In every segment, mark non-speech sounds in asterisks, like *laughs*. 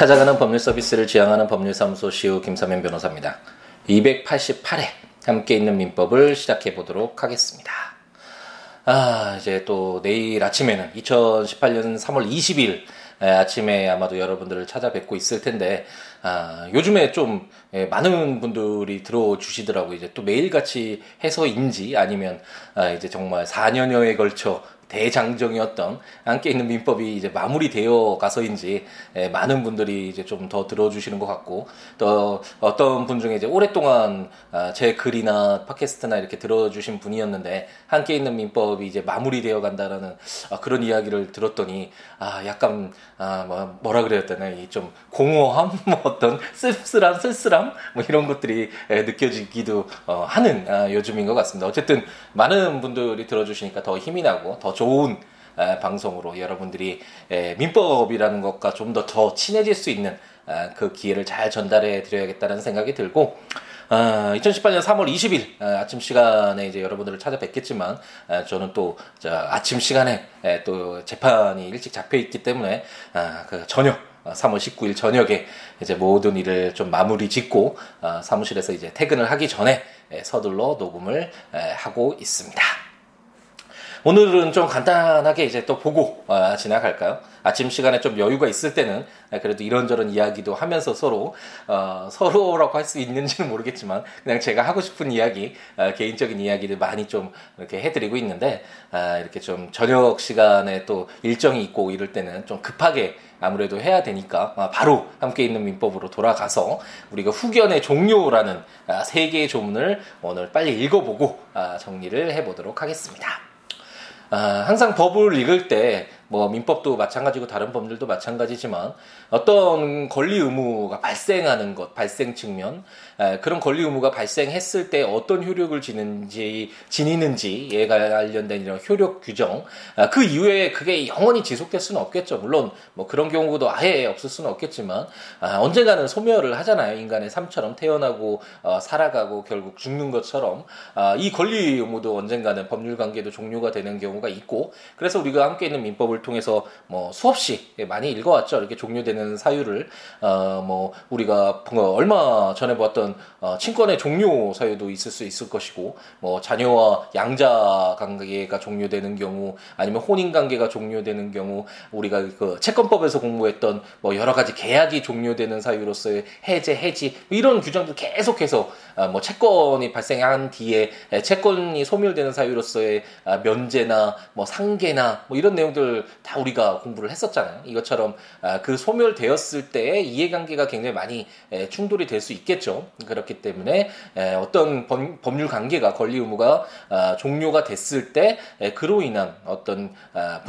찾아가는 법률 서비스를 지향하는 법률사무소 시우 김사면 변호사입니다. 288회 함께 있는 민법을 시작해 보도록 하겠습니다. 아, 이제 또 내일 아침에는 2018년 3월 20일 아침에 아마도 여러분들을 찾아뵙고 있을 텐데, 아, 요즘에 좀 예, 많은 분들이 들어주시더라고요. 이제 또 매일같이 해서인지 아니면 아, 이제 정말 4년여에 걸쳐 대장정이었던 함께 있는 민법이 이제 마무리되어 가서인지 예, 많은 분들이 이제 좀 더 들어주시는 것 같고 또 어떤 분 중에 이제 오랫동안 아, 제 글이나 팟캐스트나 이렇게 들어주신 분이었는데 함께 있는 민법이 이제 마무리되어 간다라는 아, 그런 이야기를 들었더니 아 약간 아 뭐, 뭐라 그래야 되나 좀 공허함 *laughs* 뭐 어떤 쓸쓸한 쓸쓸함 뭐 이런 것들이 예, 느껴지기도 어, 하는 요즘인 것 같습니다. 어쨌든 많은 분들이 들어주시니까 더 힘이 나고 더 좋은 방송으로 여러분들이 민법이라는 것과 좀 더 더 친해질 수 있는 그 기회를 잘 전달해 드려야겠다는 생각이 들고 2018년 3월 20일 아침 시간에 이제 여러분들을 찾아뵙겠지만 저는 또 아침 시간에 또 재판이 일찍 잡혀 있기 때문에 그 저녁 3월 19일 저녁에 이제 모든 일을 좀 마무리 짓고 사무실에서 이제 퇴근을 하기 전에 서둘러 녹음을 하고 있습니다. 오늘은 좀 간단하게 이제 또 보고 어, 지나갈까요? 아침 시간에 좀 여유가 있을 때는 그래도 이런저런 이야기도 하면서 서로 어, 서로라고 할 수 있는지는 모르겠지만 그냥 제가 하고 싶은 이야기 어, 개인적인 이야기들 많이 좀 이렇게 해드리고 있는데 아, 이렇게 좀 저녁 시간에 또 일정이 있고 이럴 때는 좀 급하게 아무래도 해야 되니까 아, 바로 함께 있는 민법으로 돌아가서 우리가 후견의 종료라는 아, 세 개의 조문을 오늘 빨리 읽어보고 아, 정리를 해보도록 하겠습니다. 아, 항상 법을 읽을 때 뭐 민법도 마찬가지고 다른 법률도 마찬가지지만 어떤 권리 의무가 발생하는 것, 발생 측면 그런 권리 의무가 발생했을 때 어떤 효력을 지는지 지니는지에 관련된 이런 효력 규정 아, 그 이후에 그게 영원히 지속될 수는 없겠죠. 물론 뭐 그런 경우도 아예 없을 수는 없겠지만 아, 언젠가는 소멸을 하잖아요. 인간의 삶처럼 태어나고 어, 살아가고 결국 죽는 것처럼 아, 이 권리 의무도 언젠가는 법률 관계도 종료가 되는 경우가 있고 그래서 우리가 함께 있는 민법을 걸 통해서 뭐 수없이 많이 읽어왔죠. 이렇게 종료되는 사유를 어 뭐 우리가 얼마 전에 보았던 어 친권의 종료 사유도 있을 수 있을 것이고 뭐 자녀와 양자 관계가 종료되는 경우 아니면 혼인 관계가 종료되는 경우 우리가 그 채권법에서 공부했던 뭐 여러 가지 계약이 종료되는 사유로서의 해제 해지 뭐 이런 규정도 계속해서 어 뭐 채권이 발생한 뒤에 채권이 소멸되는 사유로서의 아, 면제나 뭐 상계나 뭐 이런 내용들 다 우리가 공부를 했었잖아요. 이것처럼 아, 그 소멸되었을 때의 이해관계가 굉장히 많이 충돌이 될 수 있겠죠. 그렇기 때문에 어떤 법률 관계가 권리 의무가 아, 종료가 됐을 때 그로 인한 어떤 아,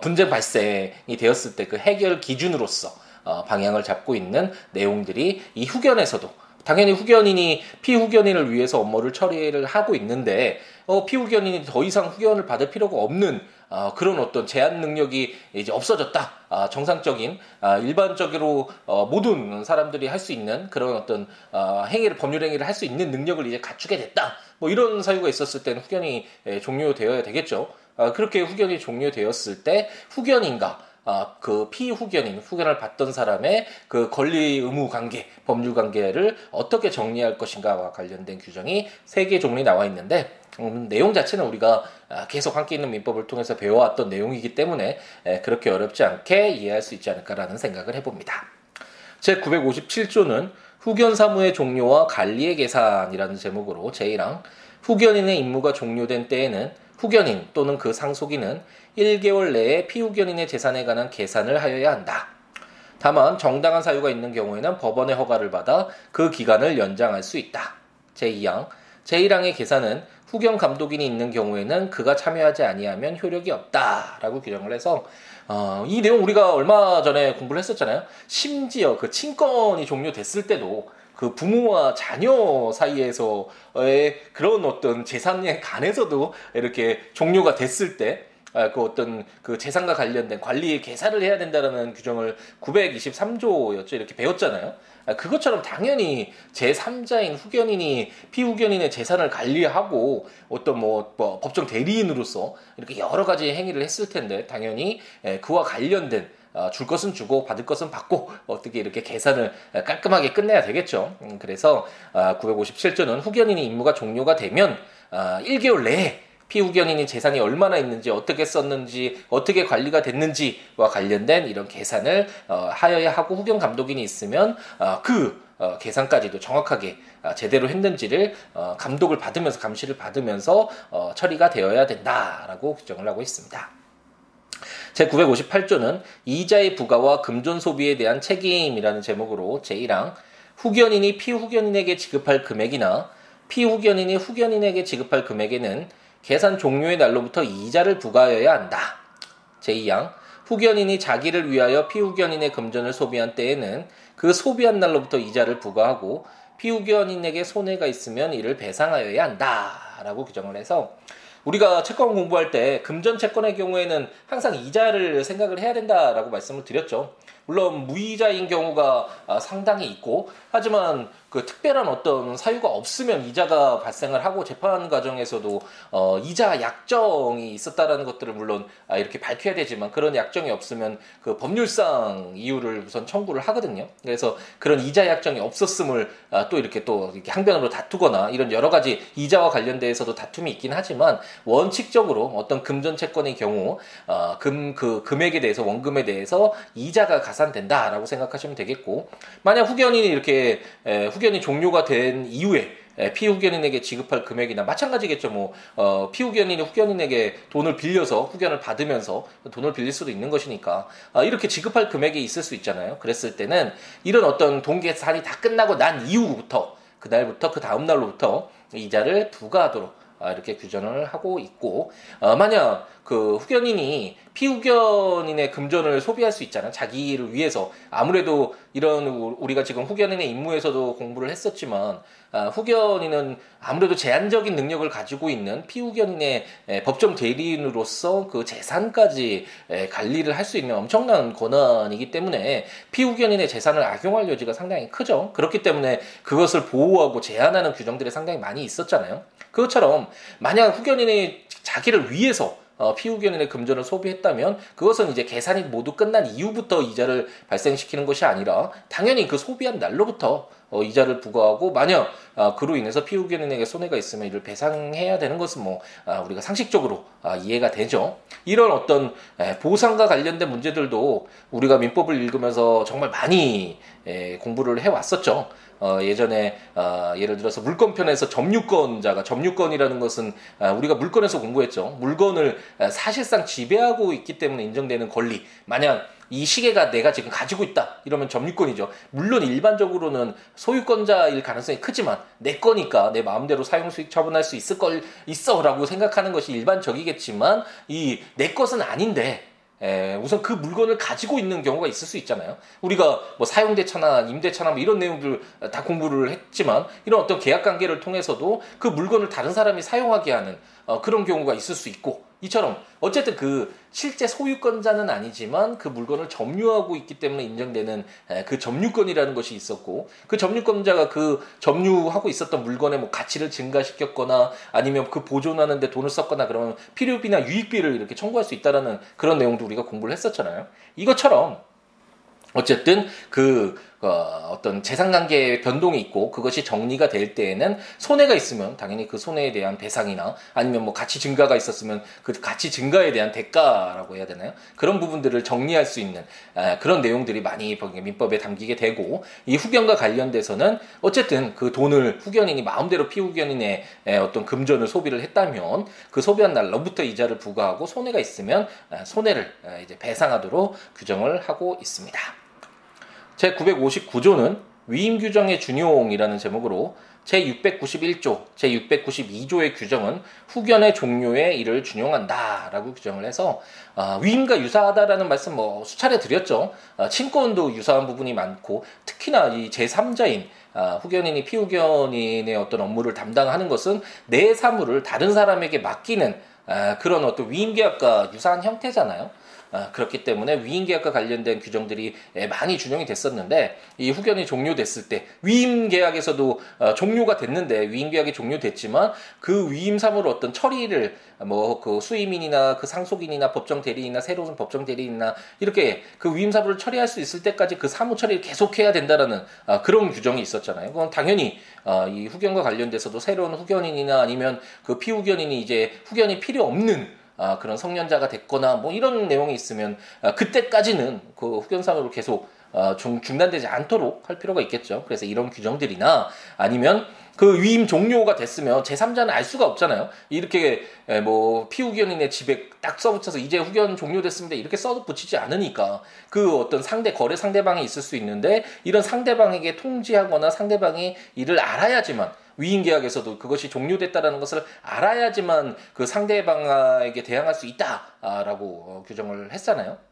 분쟁 발생이 되었을 때 그 해결 기준으로서 어, 방향을 잡고 있는 내용들이 이 후견에서도 당연히 후견인이 피후견인을 위해서 업무를 처리를 하고 있는데 어, 피후견인이 더 이상 후견을 받을 필요가 없는 어, 그런 어떤 제한 능력이 이제 없어졌다. 아, 정상적인 아, 일반적으로 어, 모든 사람들이 할 수 있는 그런 어떤 어, 행위를 법률 행위를 할 수 있는 능력을 이제 갖추게 됐다. 뭐 이런 사유가 있었을 때는 후견이 예, 종료되어야 되겠죠. 아, 그렇게 후견이 종료되었을 때 후견인가 아, 그 피후견인, 후견을 받던 사람의 그 권리 의무 관계, 법률 관계를 어떻게 정리할 것인가와 관련된 규정이 세 개 종류 나와 있는데, 음, 내용 자체는 우리가 아, 계속 함께 있는 민법을 통해서 배워왔던 내용이기 때문에 에, 그렇게 어렵지 않게 이해할 수 있지 않을까라는 생각을 해봅니다. 제 957조는 후견 사무의 종료와 관리의 계산이라는 제목으로 제1항 후견인의 임무가 종료된 때에는 후견인 또는 그 상속인은 1개월 내에 피후견인의 재산에 관한 계산을 하여야 한다. 다만 정당한 사유가 있는 경우에는 법원의 허가를 받아 그 기간을 연장할 수 있다. 제2항 제1항의 계산은 후견 감독인이 있는 경우에는 그가 참여하지 아니하면 효력이 없다라고 규정을 해서 어, 이 내용 우리가 얼마 전에 공부를 했었잖아요. 심지어 그 친권이 종료됐을 때도 그 부모와 자녀 사이에서의 그런 어떤 재산에 관해서도 이렇게 종료가 됐을 때, 아, 그 어떤 그 재산과 관련된 관리의 계산을 해야 된다라는 규정을 923조였죠. 이렇게 배웠잖아요. 아, 그것처럼 당연히 제3자인 후견인이 피후견인의 재산을 관리하고 어떤 뭐, 뭐 법정 대리인으로서 이렇게 여러 가지 행위를 했을 텐데 당연히 그와 관련된 어, 줄 것은 주고 받을 것은 받고 어떻게 이렇게 계산을 깔끔하게 끝내야 되겠죠. 음, 그래서 957조는 후견인이 임무가 종료가 되면 1개월 내에 피후견인이 재산이 얼마나 있는지 어떻게 썼는지 어떻게 관리가 됐는지와 관련된 이런 계산을 어, 하여야 하고 후견 감독인이 있으면 어, 그 어, 계산까지도 정확하게 어, 제대로 했는지를 어, 감독을 받으면서 감시를 받으면서 어, 처리가 되어야 된다라고 규정을 하고 있습니다. 제958조는 이자의 부과와 금전 소비에 대한 책임이라는 제목으로 제1항 후견인이 피후견인에게 지급할 금액이나 피후견인이 후견인에게 지급할 금액에는 계산 종료의 날로부터 이자를 부과하여야 한다. 제2항 후견인이 자기를 위하여 피후견인의 금전을 소비한 때에는 그 소비한 날로부터 이자를 부과하고 피후견인에게 손해가 있으면 이를 배상하여야 한다라고 규정을 해서 우리가 채권 공부할 때 금전 채권의 경우에는 항상 이자를 생각을 해야 된다라고 말씀을 드렸죠. 물론 무이자인 경우가 아, 상당히 있고 하지만 그 특별한 어떤 사유가 없으면 이자가 발생을 하고 재판 과정에서도 어 이자 약정이 있었다라는 것들을 물론 아 이렇게 밝혀야 되지만 그런 약정이 없으면 그 법률상 이유를 우선 청구를 하거든요. 그래서 그런 이자 약정이 없었음을 아또 이렇게 또 이렇게 항변으로 다투거나 이런 여러 가지 이자와 관련돼서도 다툼이 있긴 하지만 원칙적으로 어떤 금전 채권의 경우 어 금 그 금액에 대해서 원금에 대해서 이자가 가산된다라고 생각하시면 되겠고 만약 후견인이 이렇게 에, 후견이 종료가 된 이후에 피후견인에게 지급할 금액이나 마찬가지겠죠. 뭐 어, 피후견인이 후견인에게 돈을 빌려서 후견을 받으면서 돈을 빌릴 수도 있는 것이니까 아, 이렇게 지급할 금액이 있을 수 있잖아요. 그랬을 때는 이런 어떤 동계산이 다 끝나고 난 이후부터 그날부터 그 다음 날로부터 이자를 부과하도록 아, 이렇게 규정을 하고 있고 어, 만약 그 후견인이 피후견인의 금전을 소비할 수 있잖아요. 자기를 위해서 아무래도 이런 우리가 지금 후견인의 임무에서도 공부를 했었지만 아, 후견인은 아무래도 제한적인 능력을 가지고 있는 피후견인의 에, 법정 대리인으로서 그 재산까지 에, 관리를 할 수 있는 엄청난 권한이기 때문에 피후견인의 재산을 악용할 여지가 상당히 크죠. 그렇기 때문에 그것을 보호하고 제한하는 규정들이 상당히 많이 있었잖아요. 그것처럼 만약 후견인이 자기를 위해서 어, 피후견인의 금전을 소비했다면 그것은 이제 계산이 모두 끝난 이후부터 이자를 발생시키는 것이 아니라 당연히 그 소비한 날로부터 어, 이자를 부과하고 만약 어, 그로 인해서 피후견인에게 손해가 있으면 이를 배상해야 되는 것은 뭐 아, 우리가 상식적으로 아, 이해가 되죠. 이런 어떤 에, 보상과 관련된 문제들도 우리가 민법을 읽으면서 정말 많이 에, 공부를 해 왔었죠. 어, 예전에 어, 예를 들어서 물건편에서 점유권자가 점유권이라는 것은 아, 우리가 물건에서 공부했죠. 물건을 아, 사실상 지배하고 있기 때문에 인정되는 권리. 만약 이 시계가 내가 지금 가지고 있다 이러면 점유권이죠. 물론 일반적으로는 소유권자일 가능성이 크지만 내 거니까 내 마음대로 사용 수익 처분할 수 있을 걸 있어라고 생각하는 것이 일반적이겠지만 이 내 것은 아닌데 에, 우선 그 물건을 가지고 있는 경우가 있을 수 있잖아요. 우리가 뭐 사용대차나 임대차나 뭐 이런 내용들 다 공부를 했지만 이런 어떤 계약 관계를 통해서도 그 물건을 다른 사람이 사용하게 하는 어, 그런 경우가 있을 수 있고 이처럼 어쨌든 그 실제 소유권자는 아니지만 그 물건을 점유하고 있기 때문에 인정되는 그 점유권이라는 것이 있었고 그 점유권자가 그 점유하고 있었던 물건의 뭐 가치를 증가시켰거나 아니면 그 보존하는데 돈을 썼거나 그러면 필요비나 유익비를 이렇게 청구할 수 있다라는 그런 내용도 우리가 공부를 했었잖아요. 이것처럼 어쨌든 그 어, 떤 재산관계의 변동이 있고 그것이 정리가 될 때에는 손해가 있으면 당연히 그 손해에 대한 배상이나 아니면 뭐 가치 증가가 있었으면 그 가치 증가에 대한 대가라고 해야 되나요? 그런 부분들을 정리할 수 있는 아, 그런 내용들이 많이 민법에 담기게 되고 이 후견과 관련돼서는 어쨌든 그 돈을 후견인이 마음대로 피후견인의 어떤 금전을 소비를 했다면 그 소비한 날로부터 이자를 부과하고 손해가 있으면 아, 손해를 아, 이제 배상하도록 규정을 하고 있습니다. 제959조는 위임 규정의 준용이라는 제목으로 제691조, 제692조의 규정은 후견의 종료에 이를 준용한다라고 규정을 해서 어, 위임과 유사하다라는 말씀 뭐 수차례 드렸죠. 어, 친권도 유사한 부분이 많고 특히나 이 제3자인 어, 후견인이 피후견인의 어떤 업무를 담당하는 것은 내 사물을 다른 사람에게 맡기는 그런 어떤 위임계약과 유사한 형태잖아요. 아, 그렇기 때문에 위임 계약과 관련된 규정들이 예, 많이 준용이 됐었는데 이 후견이 종료됐을 때 위임 계약에서도 어, 종료가 됐는데 위임 계약이 종료됐지만 그 위임 사무를 어떤 처리를 뭐 그 수임인이나 그 상속인이나 법정 대리인이나 새로운 법정 대리인이나 이렇게 그 위임 사무를 처리할 수 있을 때까지 그 사무 처리를 계속해야 된다라는 아, 그런 규정이 있었잖아요. 그건 당연히 어, 이 후견과 관련돼서도 새로운 후견인이나 아니면 그 피후견인이 이제 후견이 필요 없는 아, 그런 성년자가 됐거나 뭐 이런 내용이 있으면 아, 그때까지는 그 후견상으로 계속 어, 중, 중단되지 않도록 할 필요가 있겠죠. 그래서 이런 규정들이나 아니면 그 위임 종료가 됐으면 제3자는 알 수가 없잖아요. 이렇게 뭐 피후견인의 집에 딱 써붙여서 이제 후견 종료됐습니다. 이렇게 써 붙이지 않으니까 그 어떤 상대 거래 상대방이 있을 수 있는데 이런 상대방에게 통지하거나 상대방이 이를 알아야지만 위임 계약에서도 그것이 종료됐다라는 것을 알아야지만 그 상대방에게 대항할 수 있다라고 어, 규정을 했잖아요.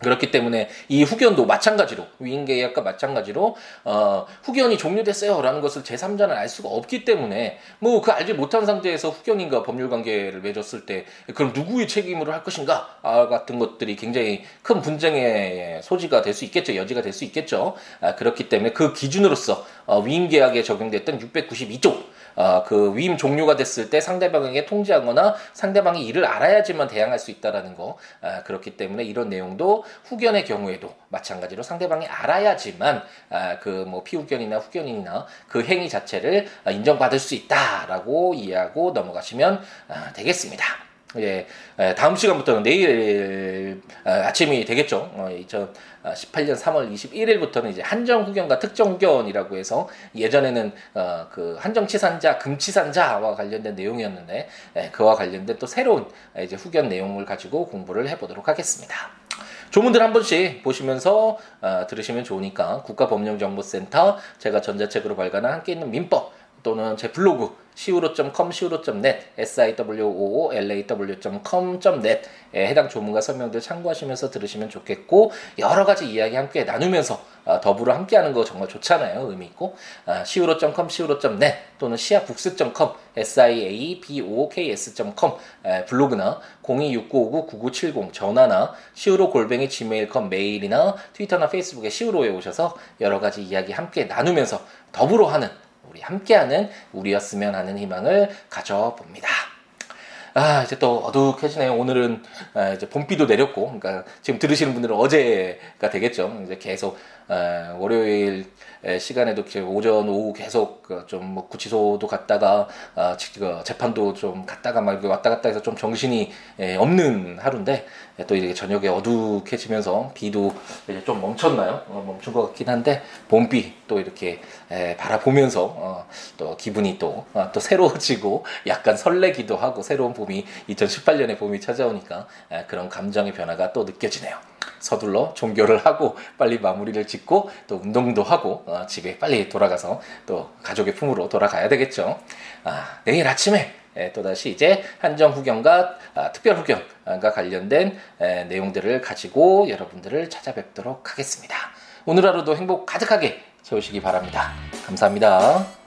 그렇기 때문에 이 후견도 마찬가지로 위임 계약과 마찬가지로 어, 후견이 종료됐어요라는 것을 제3자는 알 수가 없기 때문에 뭐 그 알지 못한 상태에서 후견인과 법률 관계를 맺었을 때 그럼 누구의 책임으로 할 것인가? 아, 같은 것들이 굉장히 큰 분쟁의 소지가 될 수 있겠죠. 여지가 될 수 있겠죠. 아, 그렇기 때문에 그 기준으로서 어, 위임 계약에 적용됐던 692조 어, 그 위임 종료가 됐을 때 상대방에게 통지하거나 상대방이 이를 알아야지만 대항할 수 있다라는 거 아, 그렇기 때문에 이런 내용도 후견의 경우에도 마찬가지로 상대방이 알아야지만 아, 그뭐 피후견이나 후견이나 그 행위 자체를 인정받을 수 있다라고 이해하고 넘어가시면 아, 되겠습니다. 예, 다음 시간부터는 내일 아침이 되겠죠. 2018년 3월 21일부터는 이제 한정 후견과 특정 후견이라고 해서 예전에는 어, 그 한정 치산자, 금치산자와 관련된 내용이었는데 그와 관련된 또 새로운 이제 후견 내용을 가지고 공부를 해보도록 하겠습니다. 조문들 한 번씩 보시면서 어, 들으시면 좋으니까 국가법령정보센터 제가 전자책으로 발간한 함께 있는 민법 또는 제 블로그 siwo.com, siwo.net, siwoolaw.com.net에 해당 조문과 설명들 참고하시면서 들으시면 좋겠고 여러 가지 이야기 함께 나누면서 어, 더불어 함께하는 거 정말 좋잖아요. 의미 있고 아, siwo.com, siwo.net 또는 siabooks.com, siabooks.com 블로그나 026959-9970 전화나 siwo 골뱅이 gmail.com 메일이나 트위터나 페이스북에 siwo에 오셔서 여러 가지 이야기 함께 나누면서 더불어 하는 우리 함께하는 우리였으면 하는 희망을 가져봅니다. 아, 이제 또 어둑해지네요. 오늘은 아, 이제 봄비도 내렸고, 그러니까 지금 들으시는 분들은 어제가 되겠죠. 이제 계속 아, 월요일 시간에도 오전 오후 계속 그 좀뭐 구치소도 갔다가 아, 그 재판도 좀 갔다가 막 왔다 갔다 해서 좀 정신이 없는 하루인데 또 이렇게 저녁에 어둑해지면서 비도 이제 좀 멈췄나요? 어, 멈춘 것 같긴 한데 봄비 또 이렇게 바라보면서 어, 또 기분이 또또 어, 새로워지고 *laughs* 약간 설레기도 하고 새로운 봄이 2018년의 봄이 찾아오니까 그런 감정의 변화가 또 느껴지네요. 서둘러 종교를 하고 빨리 마무리를 짓고 또 운동도 하고 어, 집에 빨리 돌아가서 또 가족의 품으로 돌아가야 되겠죠. 아, 내일 아침에 에, 또다시 이제 한정 후견과 아, 특별 후견과 관련된 에, 내용들을 가지고 여러분들을 찾아뵙도록 하겠습니다. 오늘 하루도 행복 가득하게 채우시기 바랍니다. 감사합니다.